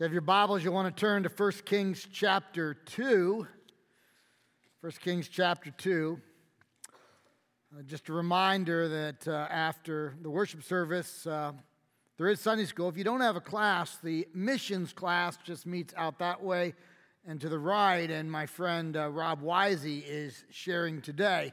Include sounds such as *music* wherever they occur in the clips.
You have your Bibles, you want to turn to 1 Kings chapter 2. 1 Kings chapter 2. Uh, just a reminder that uh, after the worship service, uh, there is Sunday school. If you don't have a class, the missions class just meets out that way and to the right, and my friend uh, Rob Wisey is sharing today.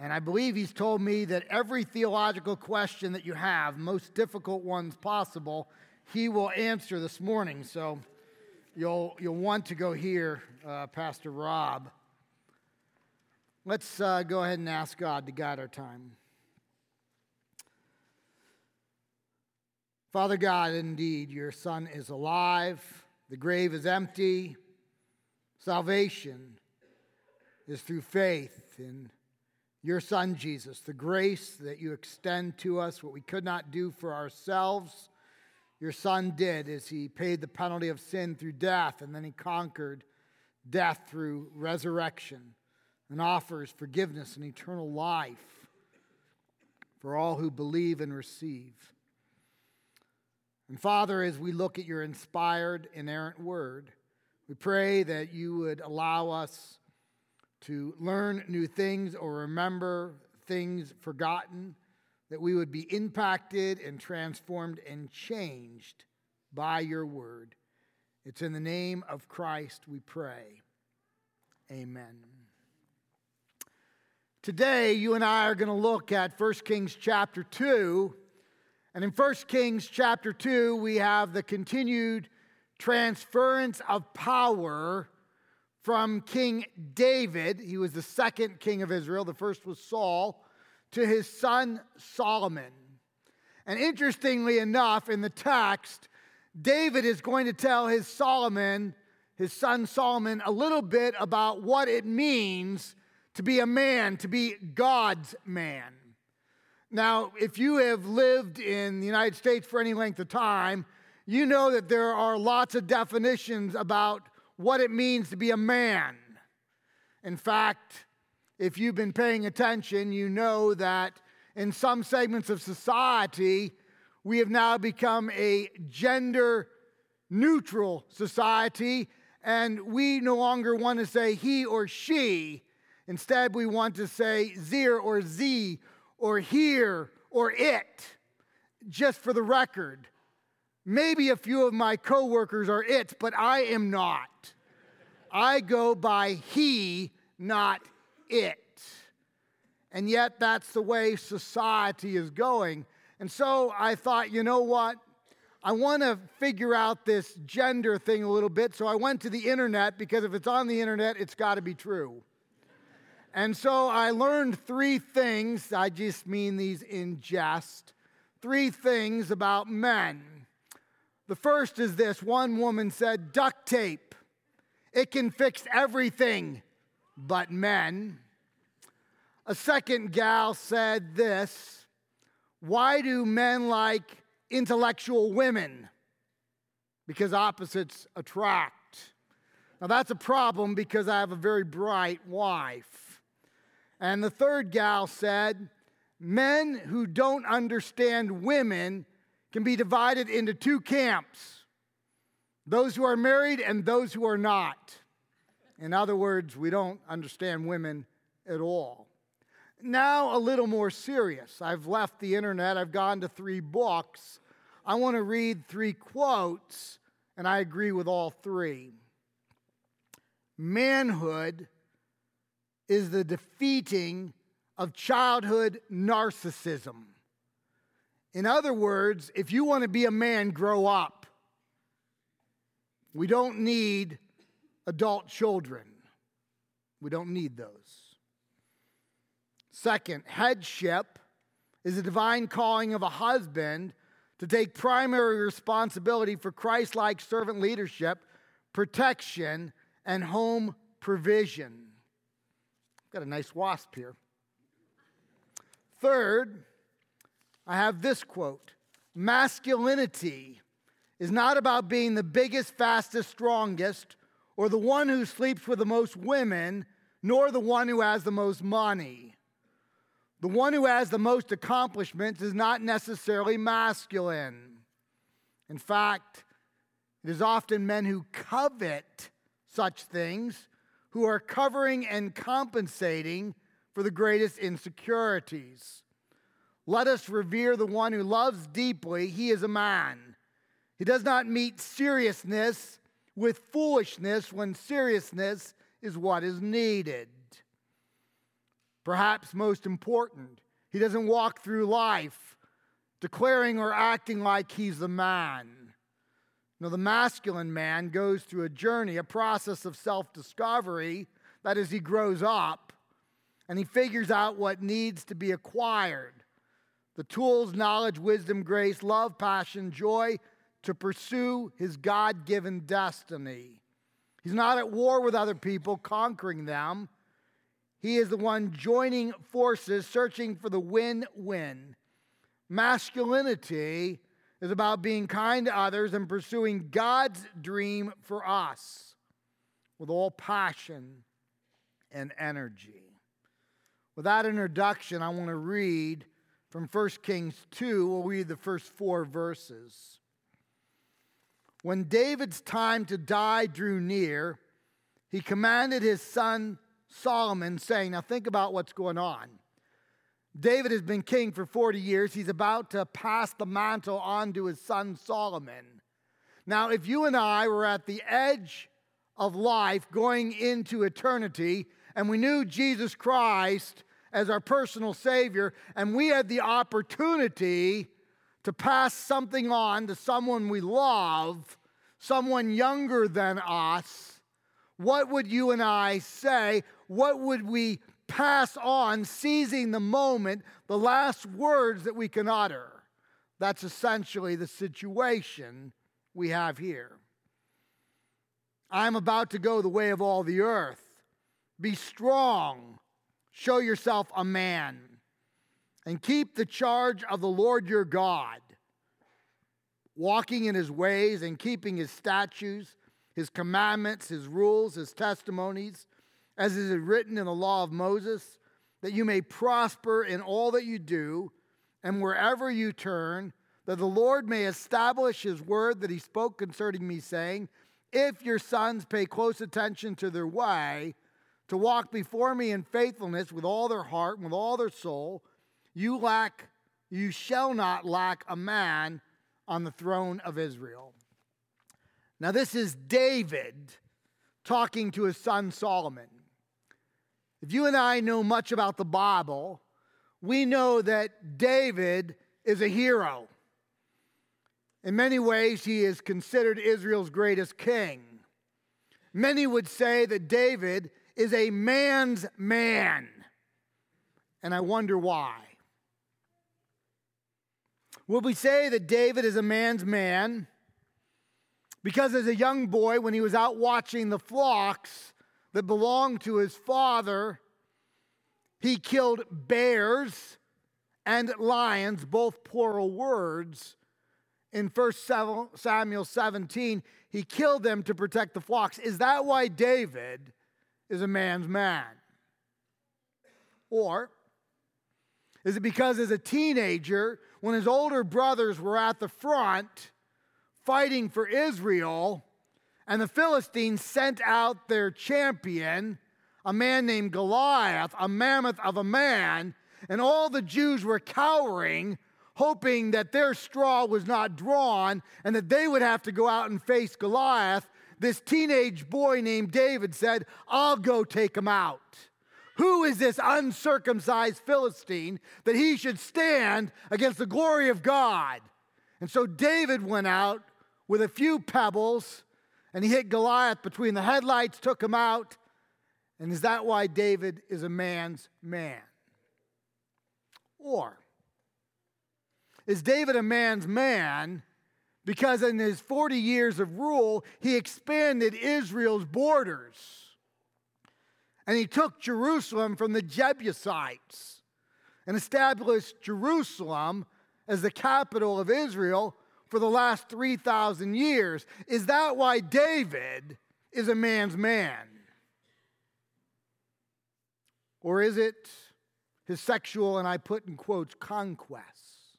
And I believe he's told me that every theological question that you have, most difficult ones possible, he will answer this morning. So you'll, you'll want to go hear uh, Pastor Rob. Let's uh, go ahead and ask God to guide our time. Father God, indeed, your Son is alive, the grave is empty, salvation is through faith in your Son, Jesus, the grace that you extend to us, what we could not do for ourselves your son did is he paid the penalty of sin through death, and then he conquered death through resurrection and offers forgiveness and eternal life for all who believe and receive. And Father, as we look at your inspired, inerrant word, we pray that you would allow us to learn new things or remember things forgotten that we would be impacted and transformed and changed by your word. It's in the name of Christ we pray. Amen. Today, you and I are going to look at 1 Kings chapter 2. And in 1 Kings chapter 2, we have the continued transference of power from King David. He was the second king of Israel, the first was Saul to his son Solomon. And interestingly enough, in the text, David is going to tell his Solomon, his son Solomon, a little bit about what it means to be a man, to be God's man. Now, if you have lived in the United States for any length of time, you know that there are lots of definitions about what it means to be a man. In fact, if you've been paying attention, you know that in some segments of society, we have now become a gender neutral society, and we no longer want to say he or she. Instead, we want to say zir or z or here or it, just for the record. Maybe a few of my coworkers are it, but I am not. I go by he, not it. And yet, that's the way society is going. And so I thought, you know what? I want to figure out this gender thing a little bit. So I went to the internet because if it's on the internet, it's got to be true. And so I learned three things. I just mean these in jest. Three things about men. The first is this one woman said, duct tape. It can fix everything but men. A second gal said this Why do men like intellectual women? Because opposites attract. Now, that's a problem because I have a very bright wife. And the third gal said, Men who don't understand women can be divided into two camps those who are married and those who are not. In other words, we don't understand women at all. Now, a little more serious. I've left the internet, I've gone to three books. I want to read three quotes, and I agree with all three. Manhood is the defeating of childhood narcissism. In other words, if you want to be a man, grow up. We don't need adult children. We don't need those. Second, headship is a divine calling of a husband to take primary responsibility for Christ like servant leadership, protection, and home provision. Got a nice wasp here. Third, I have this quote Masculinity is not about being the biggest, fastest, strongest, or the one who sleeps with the most women, nor the one who has the most money. The one who has the most accomplishments is not necessarily masculine. In fact, It is often men who covet such things who are covering and compensating for the greatest insecurities. Let us revere the one who loves deeply. He is a man. He does not meet seriousness with foolishness when seriousness is what is needed. Perhaps most important, he doesn't walk through life declaring or acting like he's the man. Know, the masculine man goes through a journey, a process of self discovery. That is, he grows up and he figures out what needs to be acquired the tools, knowledge, wisdom, grace, love, passion, joy to pursue his God given destiny. He's not at war with other people, conquering them. He is the one joining forces, searching for the win win. Masculinity is about being kind to others and pursuing God's dream for us with all passion and energy. With that introduction, I want to read from 1 Kings 2. We'll read the first four verses. When David's time to die drew near, he commanded his son Solomon, saying, Now think about what's going on. David has been king for 40 years. He's about to pass the mantle on to his son Solomon. Now, if you and I were at the edge of life going into eternity, and we knew Jesus Christ as our personal Savior, and we had the opportunity to pass something on to someone we love, someone younger than us, what would you and I say? What would we pass on, seizing the moment, the last words that we can utter? That's essentially the situation we have here. I'm about to go the way of all the earth. Be strong, show yourself a man, and keep the charge of the Lord your God, walking in his ways and keeping his statutes his commandments, his rules, his testimonies, as is written in the law of Moses, that you may prosper in all that you do and wherever you turn, that the Lord may establish his word that he spoke concerning me, saying, If your sons pay close attention to their way, to walk before me in faithfulness with all their heart and with all their soul, you lack, you shall not lack a man on the throne of Israel. Now, this is David talking to his son Solomon. If you and I know much about the Bible, we know that David is a hero. In many ways, he is considered Israel's greatest king. Many would say that David is a man's man. And I wonder why. Will we say that David is a man's man? Because as a young boy, when he was out watching the flocks that belonged to his father, he killed bears and lions, both plural words. In 1 Samuel 17, he killed them to protect the flocks. Is that why David is a man's man? Or is it because as a teenager, when his older brothers were at the front, fighting for Israel, and the Philistines sent out their champion, a man named Goliath, a mammoth of a man, and all the Jews were cowering, hoping that their straw was not drawn and that they would have to go out and face Goliath. This teenage boy named David said, I'll go take him out. Who is this uncircumcised Philistine that he should stand against the glory of God? And so David went out with a few pebbles and he hit Goliath between the headlights, took him out. And is that why David is a man's man? Or is David a man's man because in his 40 years of rule, he expanded Israel's borders and he took Jerusalem from the Jebusites and established Jerusalem as the capital of Israel for the last 3,000 years. Is that why David is a man's man? Or is it his sexual, and I put in quotes, conquests?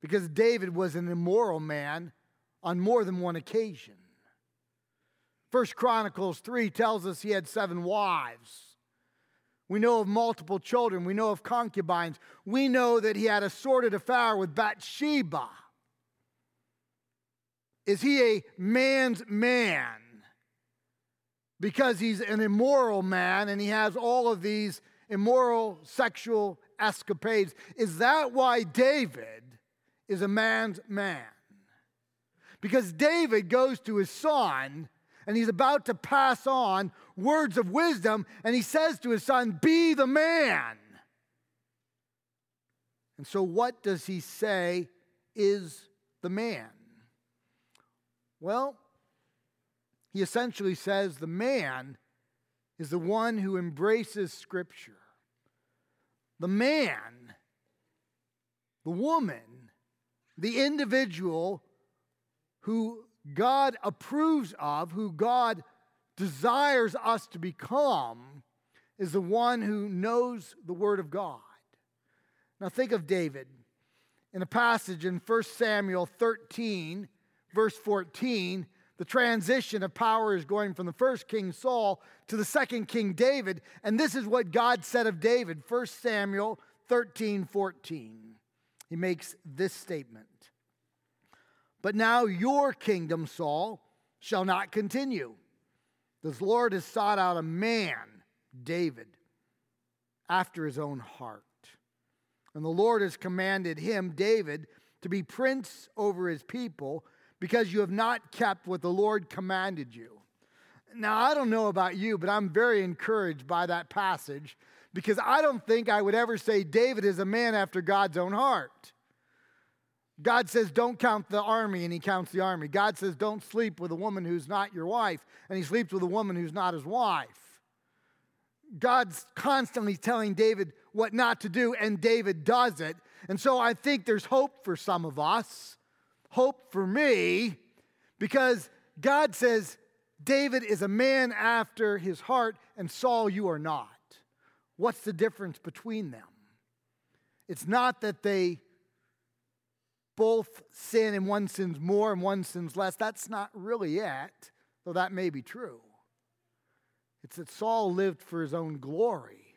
Because David was an immoral man on more than one occasion. First Chronicles 3 tells us he had seven wives. We know of multiple children. We know of concubines. We know that he had a sordid affair with Bathsheba. Is he a man's man? Because he's an immoral man and he has all of these immoral sexual escapades. Is that why David is a man's man? Because David goes to his son and he's about to pass on words of wisdom, and he says to his son, Be the man. And so, what does he say is the man? Well, he essentially says the man is the one who embraces Scripture. The man, the woman, the individual who God approves of, who God desires us to become, is the one who knows the Word of God. Now, think of David. In a passage in 1 Samuel 13, verse 14, the transition of power is going from the first king Saul to the second king David. And this is what God said of David 1 Samuel 13, 14. He makes this statement but now your kingdom, Saul, shall not continue. The Lord has sought out a man, David, after his own heart. And the Lord has commanded him, David, to be prince over his people because you have not kept what the Lord commanded you. Now, I don't know about you, but I'm very encouraged by that passage because I don't think I would ever say David is a man after God's own heart. God says, don't count the army, and he counts the army. God says, don't sleep with a woman who's not your wife, and he sleeps with a woman who's not his wife. God's constantly telling David what not to do, and David does it. And so I think there's hope for some of us, hope for me, because God says, David is a man after his heart, and Saul, you are not. What's the difference between them? It's not that they both sin and one sins more and one sins less. That's not really it, though that may be true. It's that Saul lived for his own glory,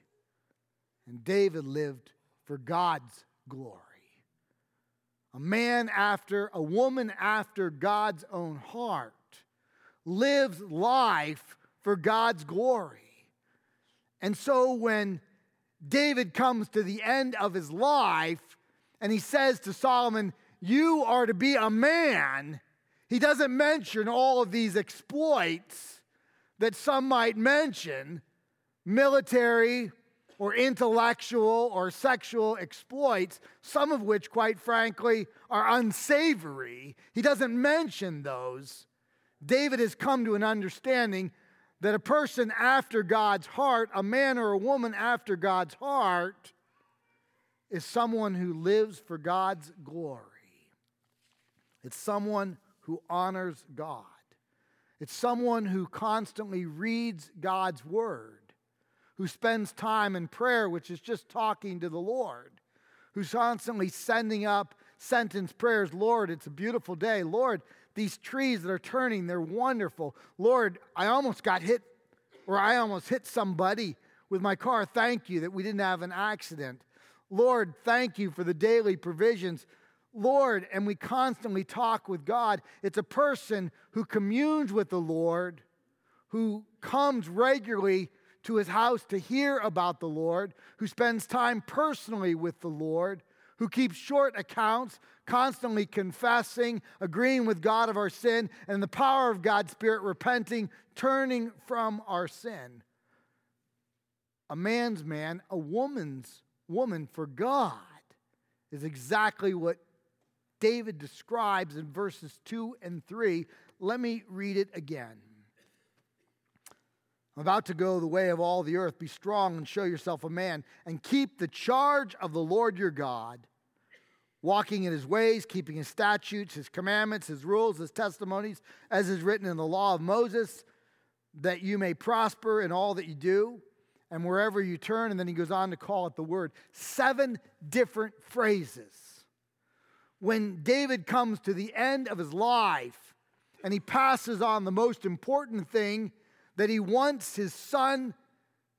and David lived for God's glory. A man after, a woman after God's own heart lives life for God's glory. And so when David comes to the end of his life and he says to Solomon, you are to be a man. He doesn't mention all of these exploits that some might mention military or intellectual or sexual exploits, some of which, quite frankly, are unsavory. He doesn't mention those. David has come to an understanding that a person after God's heart, a man or a woman after God's heart, is someone who lives for God's glory. It's someone who honors God. It's someone who constantly reads God's word, who spends time in prayer, which is just talking to the Lord, who's constantly sending up sentence prayers Lord, it's a beautiful day. Lord, these trees that are turning, they're wonderful. Lord, I almost got hit, or I almost hit somebody with my car. Thank you that we didn't have an accident. Lord, thank you for the daily provisions Lord, and we constantly talk with God. It's a person who communes with the Lord, who comes regularly to his house to hear about the Lord, who spends time personally with the Lord, who keeps short accounts, constantly confessing, agreeing with God of our sin, and the power of God's Spirit, repenting, turning from our sin. A man's man, a woman's woman for God is exactly what David describes in verses 2 and 3. Let me read it again. I'm about to go the way of all the earth. Be strong and show yourself a man, and keep the charge of the Lord your God, walking in his ways, keeping his statutes, his commandments, his rules, his testimonies, as is written in the law of Moses, that you may prosper in all that you do and wherever you turn. And then he goes on to call it the word. Seven different phrases when David comes to the end of his life and he passes on the most important thing that he wants his son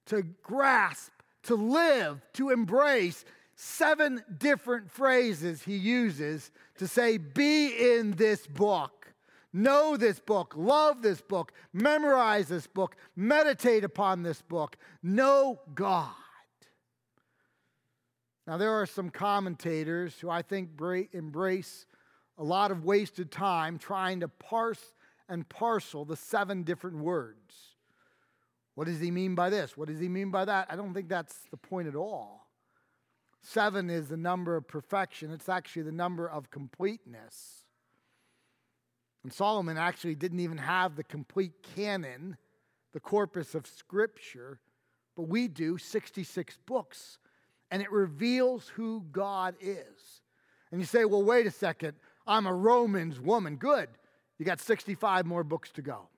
to grasp, to live, to embrace. Seven different phrases he uses to say, Be in this book. Know this book, love this book, memorize this book, meditate upon this book, know God. Now, there are some commentators who I think embrace a lot of wasted time trying to parse and parcel the seven different words. What does he mean by this? What does he mean by that? I don't think that's the point at all. Seven is the number of perfection, it's actually the number of completeness. And Solomon actually didn't even have the complete canon, the corpus of Scripture, but we do 66 books, and it reveals who God is. And you say, well, wait a second, I'm a Romans woman. Good. You got 65 more books to go.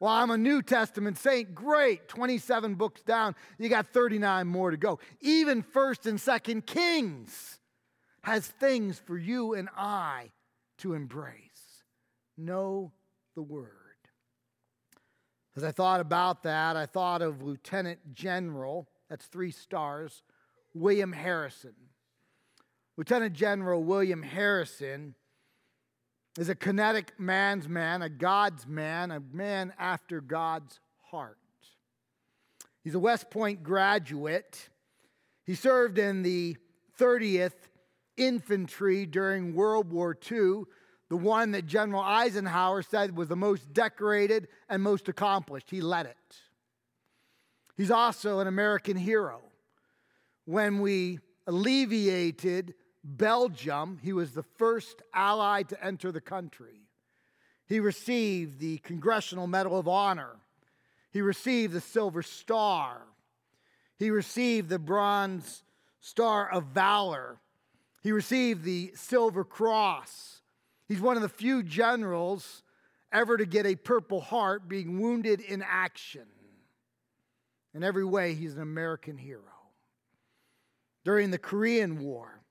Well, I'm a New Testament saint. Great. 27 books down. You got 39 more to go. Even 1st and 2nd Kings has things for you and I to embrace know the word. As I thought about that, I thought of Lieutenant General, that's three stars, William Harrison. Lieutenant General William Harrison is a kinetic man's man, a God's man, a man after God's heart. He's a West Point graduate. He served in the 30th Infantry during World War II the one that General Eisenhower said was the most decorated and most accomplished. He led it. He's also an American hero. When we alleviated Belgium, he was the first ally to enter the country. He received the Congressional Medal of Honor. He received the Silver Star. He received the Bronze Star of Valor. He received the Silver Cross. He's one of the few generals ever to get a Purple Heart being wounded in action. In every way, he's an American hero. During the Korean War,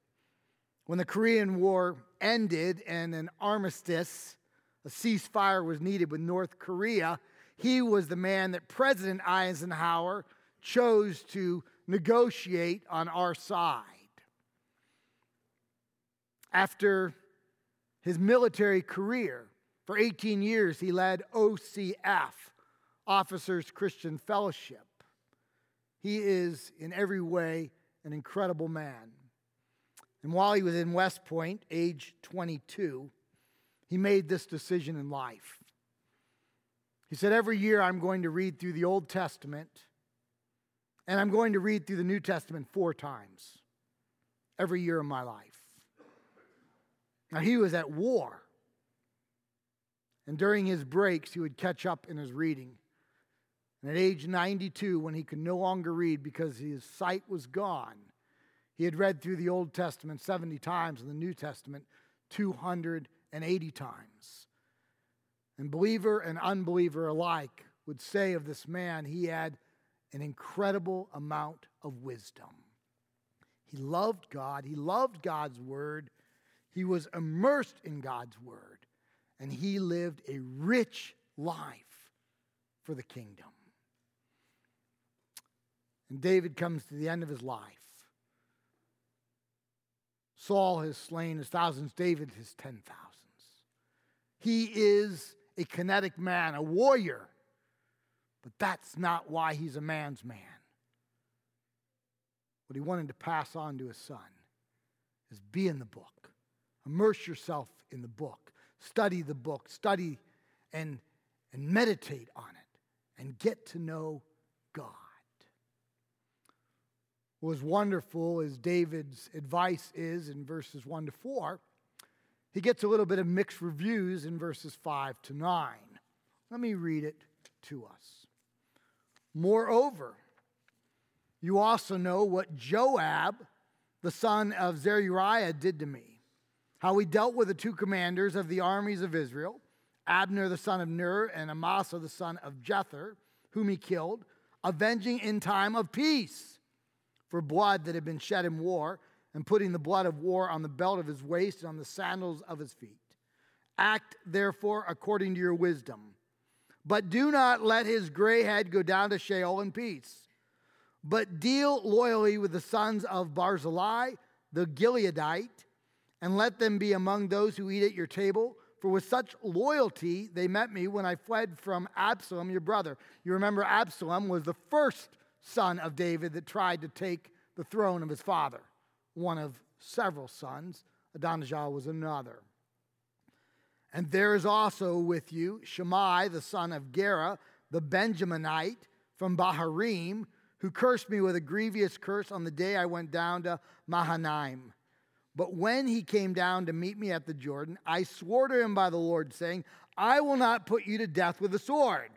when the Korean War ended and an armistice, a ceasefire was needed with North Korea, he was the man that President Eisenhower chose to negotiate on our side. After his military career. For 18 years, he led OCF, Officers Christian Fellowship. He is, in every way, an incredible man. And while he was in West Point, age 22, he made this decision in life. He said, Every year I'm going to read through the Old Testament, and I'm going to read through the New Testament four times every year of my life. Now, he was at war. And during his breaks, he would catch up in his reading. And at age 92, when he could no longer read because his sight was gone, he had read through the Old Testament 70 times and the New Testament 280 times. And believer and unbeliever alike would say of this man, he had an incredible amount of wisdom. He loved God, he loved God's word, he was immersed in God's word, and he lived a rich life for the kingdom. And David comes to the end of his life. Saul has slain his thousands, David his ten thousands. He is a kinetic man, a warrior, but that's not why he's a man's man. What he wanted to pass on to his son is be in the book Immerse yourself in the book. Study the book. Study and, and meditate on it and get to know God. Was wonderful as David's advice is in verses 1 to 4. He gets a little bit of mixed reviews in verses 5 to 9. Let me read it to us. Moreover, you also know what Joab, the son of Zeruiah, did to me how he dealt with the two commanders of the armies of Israel, Abner the son of Ner and Amasa the son of Jether, whom he killed, avenging in time of peace for blood that had been shed in war, and putting the blood of war on the belt of his waist and on the sandals of his feet. Act therefore according to your wisdom. But do not let his gray head go down to Sheol in peace. But deal loyally with the sons of Barzillai, the Gileadite, and let them be among those who eat at your table. For with such loyalty they met me when I fled from Absalom, your brother. You remember Absalom was the first son of David that tried to take the throne of his father, one of several sons. Adonijah was another. And there is also with you Shimei, the son of Gera, the Benjaminite from Bahurim, who cursed me with a grievous curse on the day I went down to Mahanaim. But when he came down to meet me at the Jordan, I swore to him by the Lord, saying, I will not put you to death with a sword.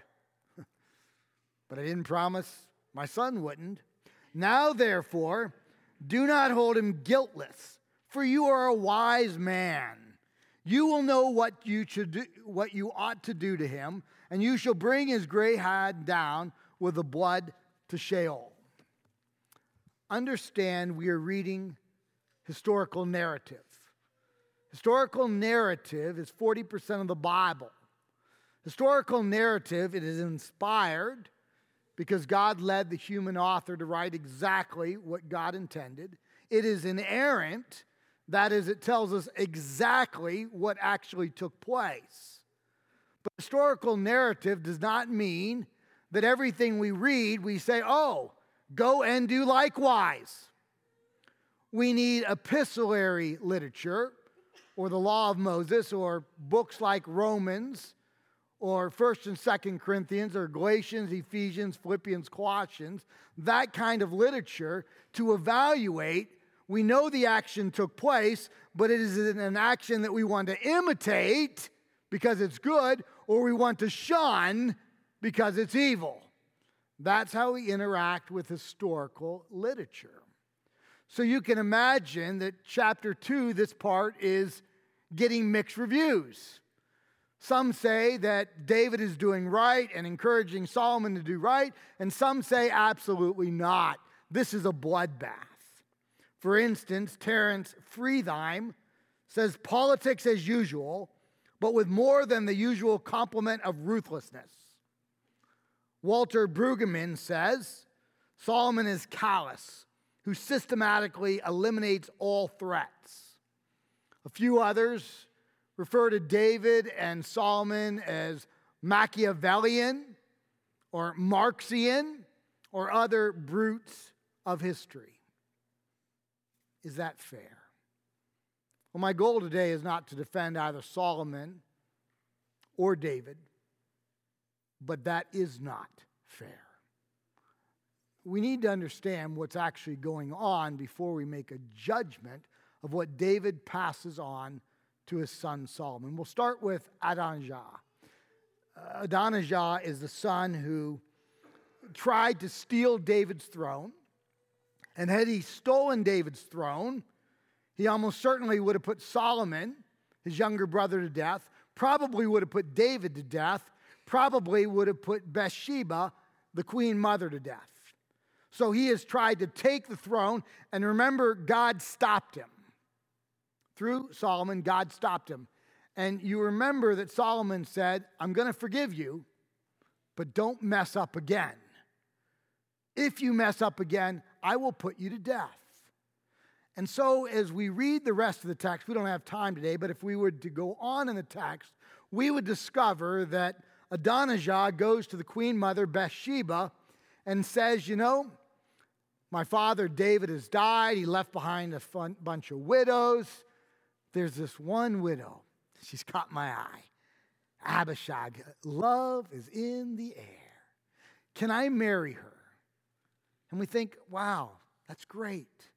*laughs* but I didn't promise my son wouldn't. Now, therefore, do not hold him guiltless, for you are a wise man. You will know what you should do, what you ought to do to him, and you shall bring his gray head down with the blood to Sheol. Understand, we are reading historical narrative. Historical narrative is 40% of the Bible. Historical narrative, it is inspired because God led the human author to write exactly what God intended. It is inerrant that is, it tells us exactly what actually took place. But historical narrative does not mean that everything we read, we say, oh, go and do likewise. We need epistolary literature or the law of Moses or books like Romans or 1st and 2nd Corinthians or Galatians, Ephesians, Philippians, Colossians, that kind of literature to evaluate we know the action took place, but it is an action that we want to imitate because it's good, or we want to shun because it's evil. That's how we interact with historical literature. So you can imagine that chapter two, this part, is getting mixed reviews. Some say that David is doing right and encouraging Solomon to do right, and some say absolutely not. This is a bloodbath. For instance, Terence Fretheim says politics as usual, but with more than the usual complement of ruthlessness. Walter Brueggemann says Solomon is callous, who systematically eliminates all threats. A few others refer to David and Solomon as Machiavellian or Marxian or other brutes of history. Is that fair? Well, my goal today is not to defend either Solomon or David, but that is not fair. We need to understand what's actually going on before we make a judgment of what David passes on to his son Solomon. We'll start with Adonijah. Uh, Adonijah is the son who tried to steal David's throne. And had he stolen David's throne, he almost certainly would have put Solomon, his younger brother, to death, probably would have put David to death, probably would have put Bathsheba, the queen mother, to death. So he has tried to take the throne, and remember, God stopped him. Through Solomon, God stopped him. And you remember that Solomon said, I'm going to forgive you, but don't mess up again. If you mess up again, I will put you to death. And so, as we read the rest of the text, we don't have time today, but if we were to go on in the text, we would discover that Adonijah goes to the queen mother, Bathsheba, and says, You know, my father David has died. He left behind a bunch of widows. There's this one widow. She's caught my eye. Abishag. Love is in the air. Can I marry her? And we think, wow, that's great.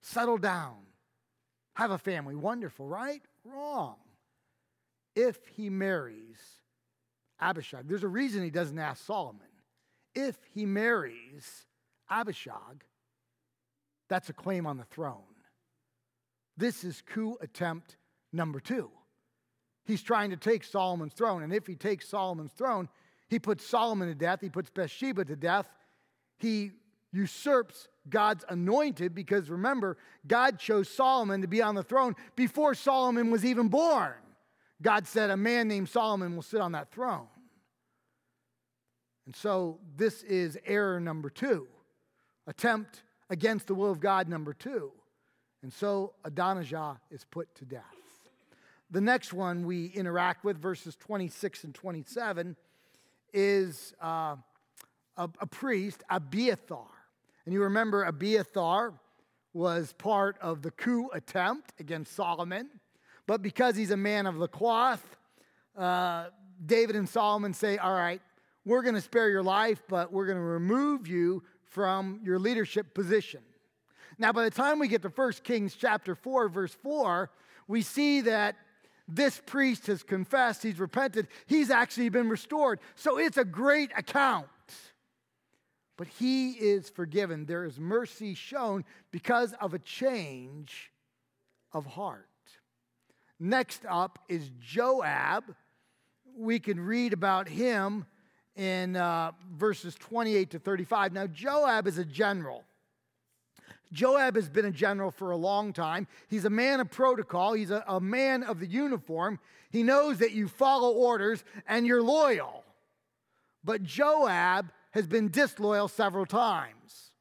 Settle down. Have a family. Wonderful, right? Wrong. If he marries Abishag, there's a reason he doesn't ask Solomon. If he marries Abishag, that's a claim on the throne. This is coup attempt number two. He's trying to take Solomon's throne. And if he takes Solomon's throne, he puts Solomon to death, he puts Bathsheba to death, he usurps God's anointed because remember, God chose Solomon to be on the throne before Solomon was even born. God said, A man named Solomon will sit on that throne. And so this is error number two, attempt against the will of God number two. And so Adonijah is put to death. The next one we interact with, verses 26 and 27, is uh, a, a priest, Abiathar. And you remember Abiathar was part of the coup attempt against Solomon. But because he's a man of the cloth, uh, David and Solomon say, All right, we're going to spare your life, but we're going to remove you from your leadership position. Now, by the time we get to 1 Kings chapter 4, verse 4, we see that this priest has confessed, he's repented, he's actually been restored. So it's a great account. But he is forgiven. There is mercy shown because of a change of heart. Next up is Joab. We can read about him in uh, verses 28 to 35. Now, Joab is a general. Joab has been a general for a long time. He's a man of protocol, he's a, a man of the uniform. He knows that you follow orders and you're loyal. But Joab has been disloyal several times.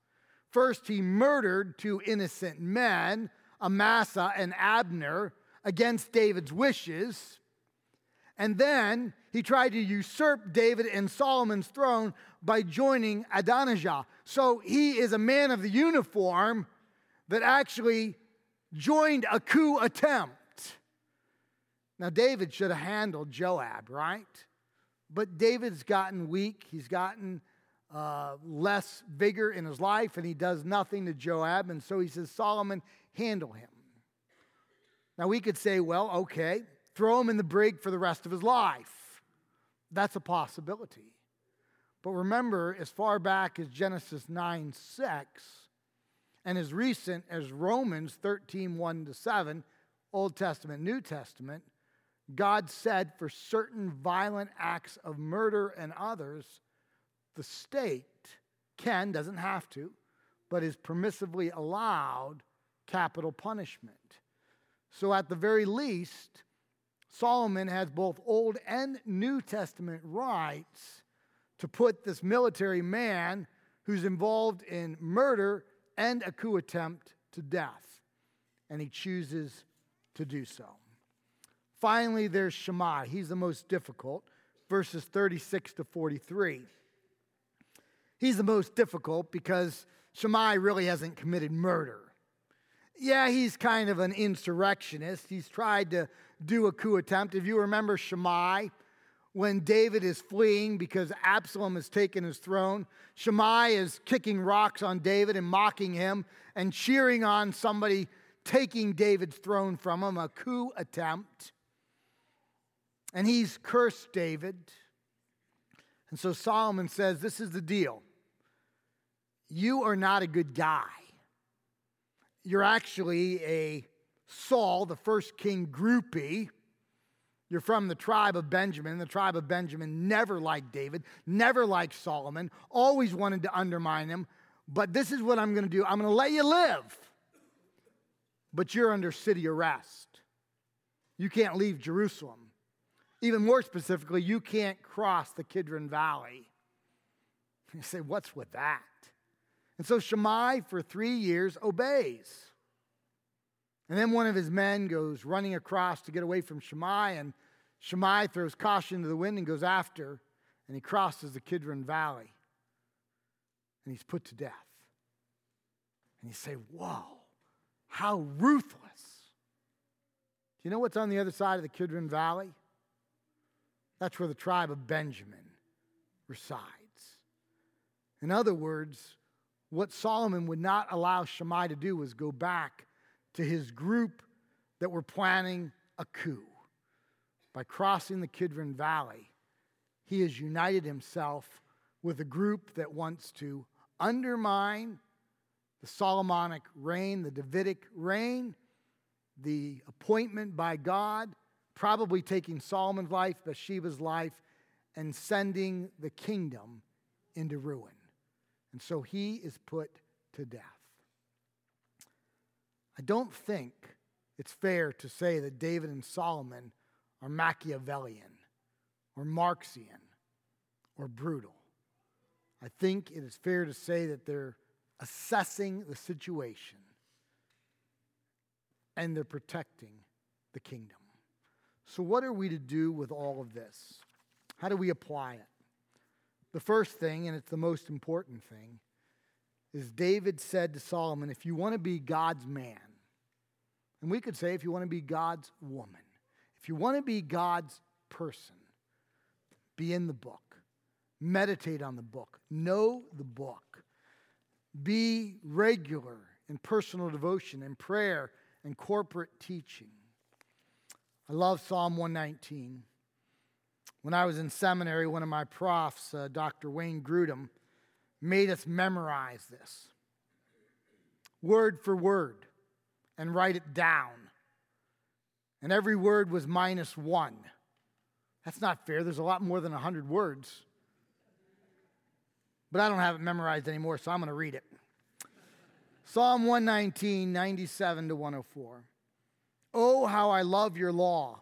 First, he murdered two innocent men, Amasa and Abner, against David's wishes. And then he tried to usurp David and Solomon's throne by joining Adonijah. So he is a man of the uniform that actually joined a coup attempt. Now, David should have handled Joab, right? But David's gotten weak. He's gotten uh, less vigor in his life, and he does nothing to Joab. And so he says, Solomon, handle him. Now, we could say, well, okay, throw him in the brig for the rest of his life. That's a possibility. But remember, as far back as Genesis 9 6, and as recent as Romans 13 1 to 7, Old Testament, New Testament, God said for certain violent acts of murder and others, the state can, doesn't have to, but is permissively allowed capital punishment. So, at the very least, Solomon has both Old and New Testament rights to put this military man who's involved in murder and a coup attempt to death. And he chooses to do so. Finally, there's Shimei. He's the most difficult, verses 36 to 43. He's the most difficult because Shimei really hasn't committed murder yeah, he's kind of an insurrectionist. He's tried to do a coup attempt. If you remember Shimei, when David is fleeing because Absalom has taken his throne, Shimei is kicking rocks on David and mocking him and cheering on somebody taking David's throne from him, a coup attempt. And he's cursed David. And so Solomon says, This is the deal. You are not a good guy you're actually a Saul, the first king groupie. You're from the tribe of Benjamin. The tribe of Benjamin never liked David, never liked Solomon, always wanted to undermine him. But this is what I'm going to do I'm going to let you live, but you're under city arrest. You can't leave Jerusalem. Even more specifically, you can't cross the Kidron Valley. You say, what's with that? And so Shimei, for three years, obeys. And then one of his men goes running across to get away from Shimei, and Shimei throws caution to the wind and goes after, and he crosses the Kidron Valley, and he's put to death. And you say, Whoa, how ruthless. Do you know what's on the other side of the Kidron Valley? That's where the tribe of Benjamin resides. In other words, what Solomon would not allow Shimei to do was go back to his group that were planning a coup. By crossing the Kidron Valley, he has united himself with a group that wants to undermine the Solomonic reign, the Davidic reign, the appointment by God, probably taking Solomon's life, Bathsheba's life, and sending the kingdom into ruin. And so he is put to death. I don't think it's fair to say that David and Solomon are Machiavellian or Marxian or brutal. I think it is fair to say that they're assessing the situation and they're protecting the kingdom. So, what are we to do with all of this? How do we apply it? The first thing, and it's the most important thing, is David said to Solomon, if you want to be God's man, and we could say if you want to be God's woman, if you want to be God's person, be in the book, meditate on the book, know the book, be regular in personal devotion and prayer and corporate teaching. I love Psalm 119. When I was in seminary, one of my profs, uh, Dr. Wayne Grudem, made us memorize this word for word and write it down. And every word was minus one. That's not fair. There's a lot more than 100 words. But I don't have it memorized anymore, so I'm going to read it. Psalm 119, 97 to 104. Oh, how I love your law.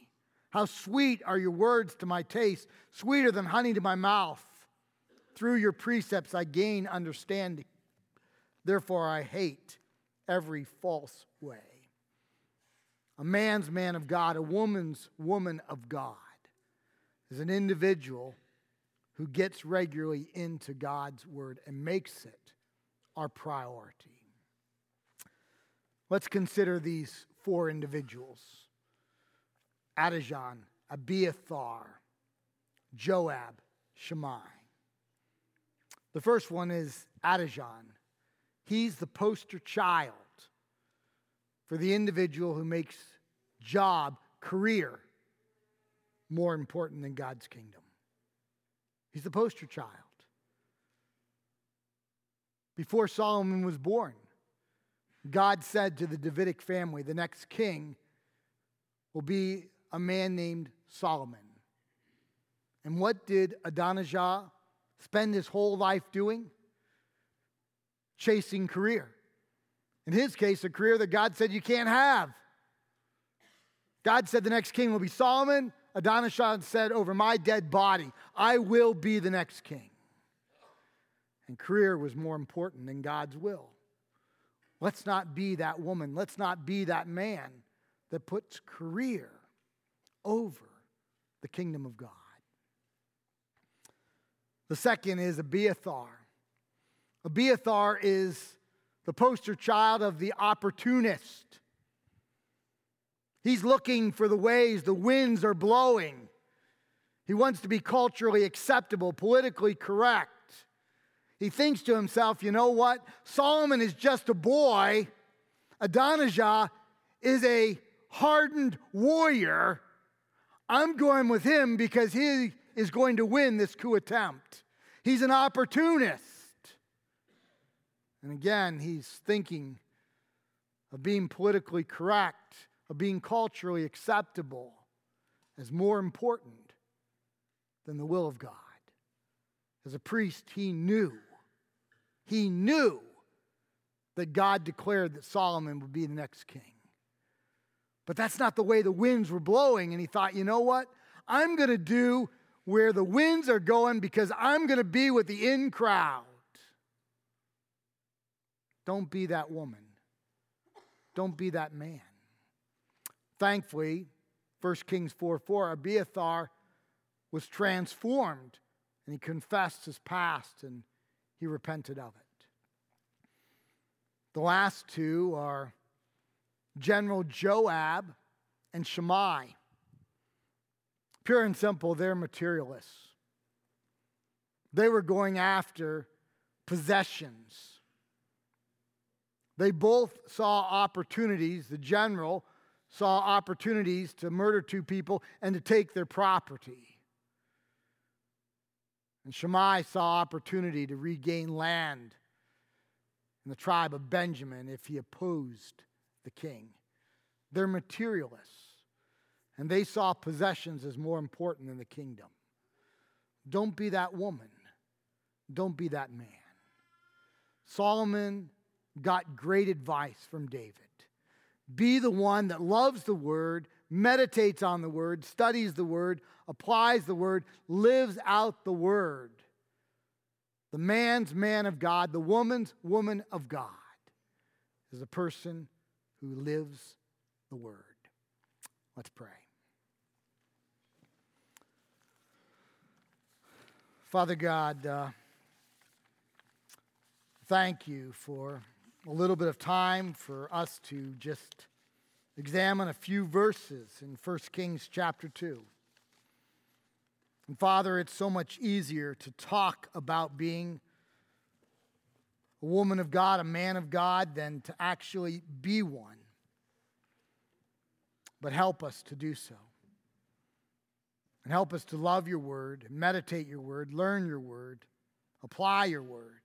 How sweet are your words to my taste, sweeter than honey to my mouth. Through your precepts I gain understanding. Therefore I hate every false way. A man's man of God, a woman's woman of God, is an individual who gets regularly into God's word and makes it our priority. Let's consider these four individuals. Adonijah, Abiathar, Joab, Shimei. The first one is Adonijah. He's the poster child for the individual who makes job, career, more important than God's kingdom. He's the poster child. Before Solomon was born, God said to the Davidic family, the next king will be a man named Solomon. And what did Adonijah spend his whole life doing? Chasing career. In his case, a career that God said you can't have. God said the next king will be Solomon. Adonijah said, Over my dead body, I will be the next king. And career was more important than God's will. Let's not be that woman. Let's not be that man that puts career over the kingdom of God. The second is Abiathar. Abiathar is the poster child of the opportunist. He's looking for the ways the winds are blowing. He wants to be culturally acceptable, politically correct. He thinks to himself, you know what? Solomon is just a boy. Adonijah is a hardened warrior. I'm going with him because he is going to win this coup attempt. He's an opportunist. And again, he's thinking of being politically correct, of being culturally acceptable as more important than the will of God. As a priest, he knew, he knew that God declared that Solomon would be the next king. But that's not the way the winds were blowing. And he thought, you know what? I'm going to do where the winds are going because I'm going to be with the in crowd. Don't be that woman. Don't be that man. Thankfully, 1 Kings 4 4, Abiathar was transformed and he confessed his past and he repented of it. The last two are General Joab and Shimei. Pure and simple, they're materialists. They were going after possessions. They both saw opportunities. The general saw opportunities to murder two people and to take their property. And Shimei saw opportunity to regain land in the tribe of Benjamin if he opposed the king. They're materialists, and they saw possessions as more important than the kingdom. Don't be that woman. Don't be that man. Solomon got great advice from David. Be the one that loves the word, meditates on the word, studies the word, applies the word, lives out the word. The man's man of God, the woman's woman of God, is a person who lives the word. Let's pray. Father God, uh, thank you for a little bit of time for us to just examine a few verses in 1 Kings chapter 2. And Father, it's so much easier to talk about being a woman of God, a man of God, than to actually be one. But help us to do so. And help us to love your word, meditate your word, learn your word, apply your word.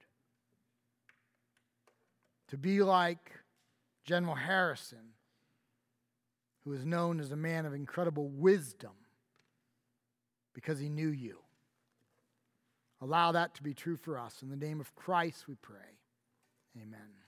To be like General Harrison, who is known as a man of incredible wisdom because he knew you. Allow that to be true for us. In the name of Christ, we pray. Amen.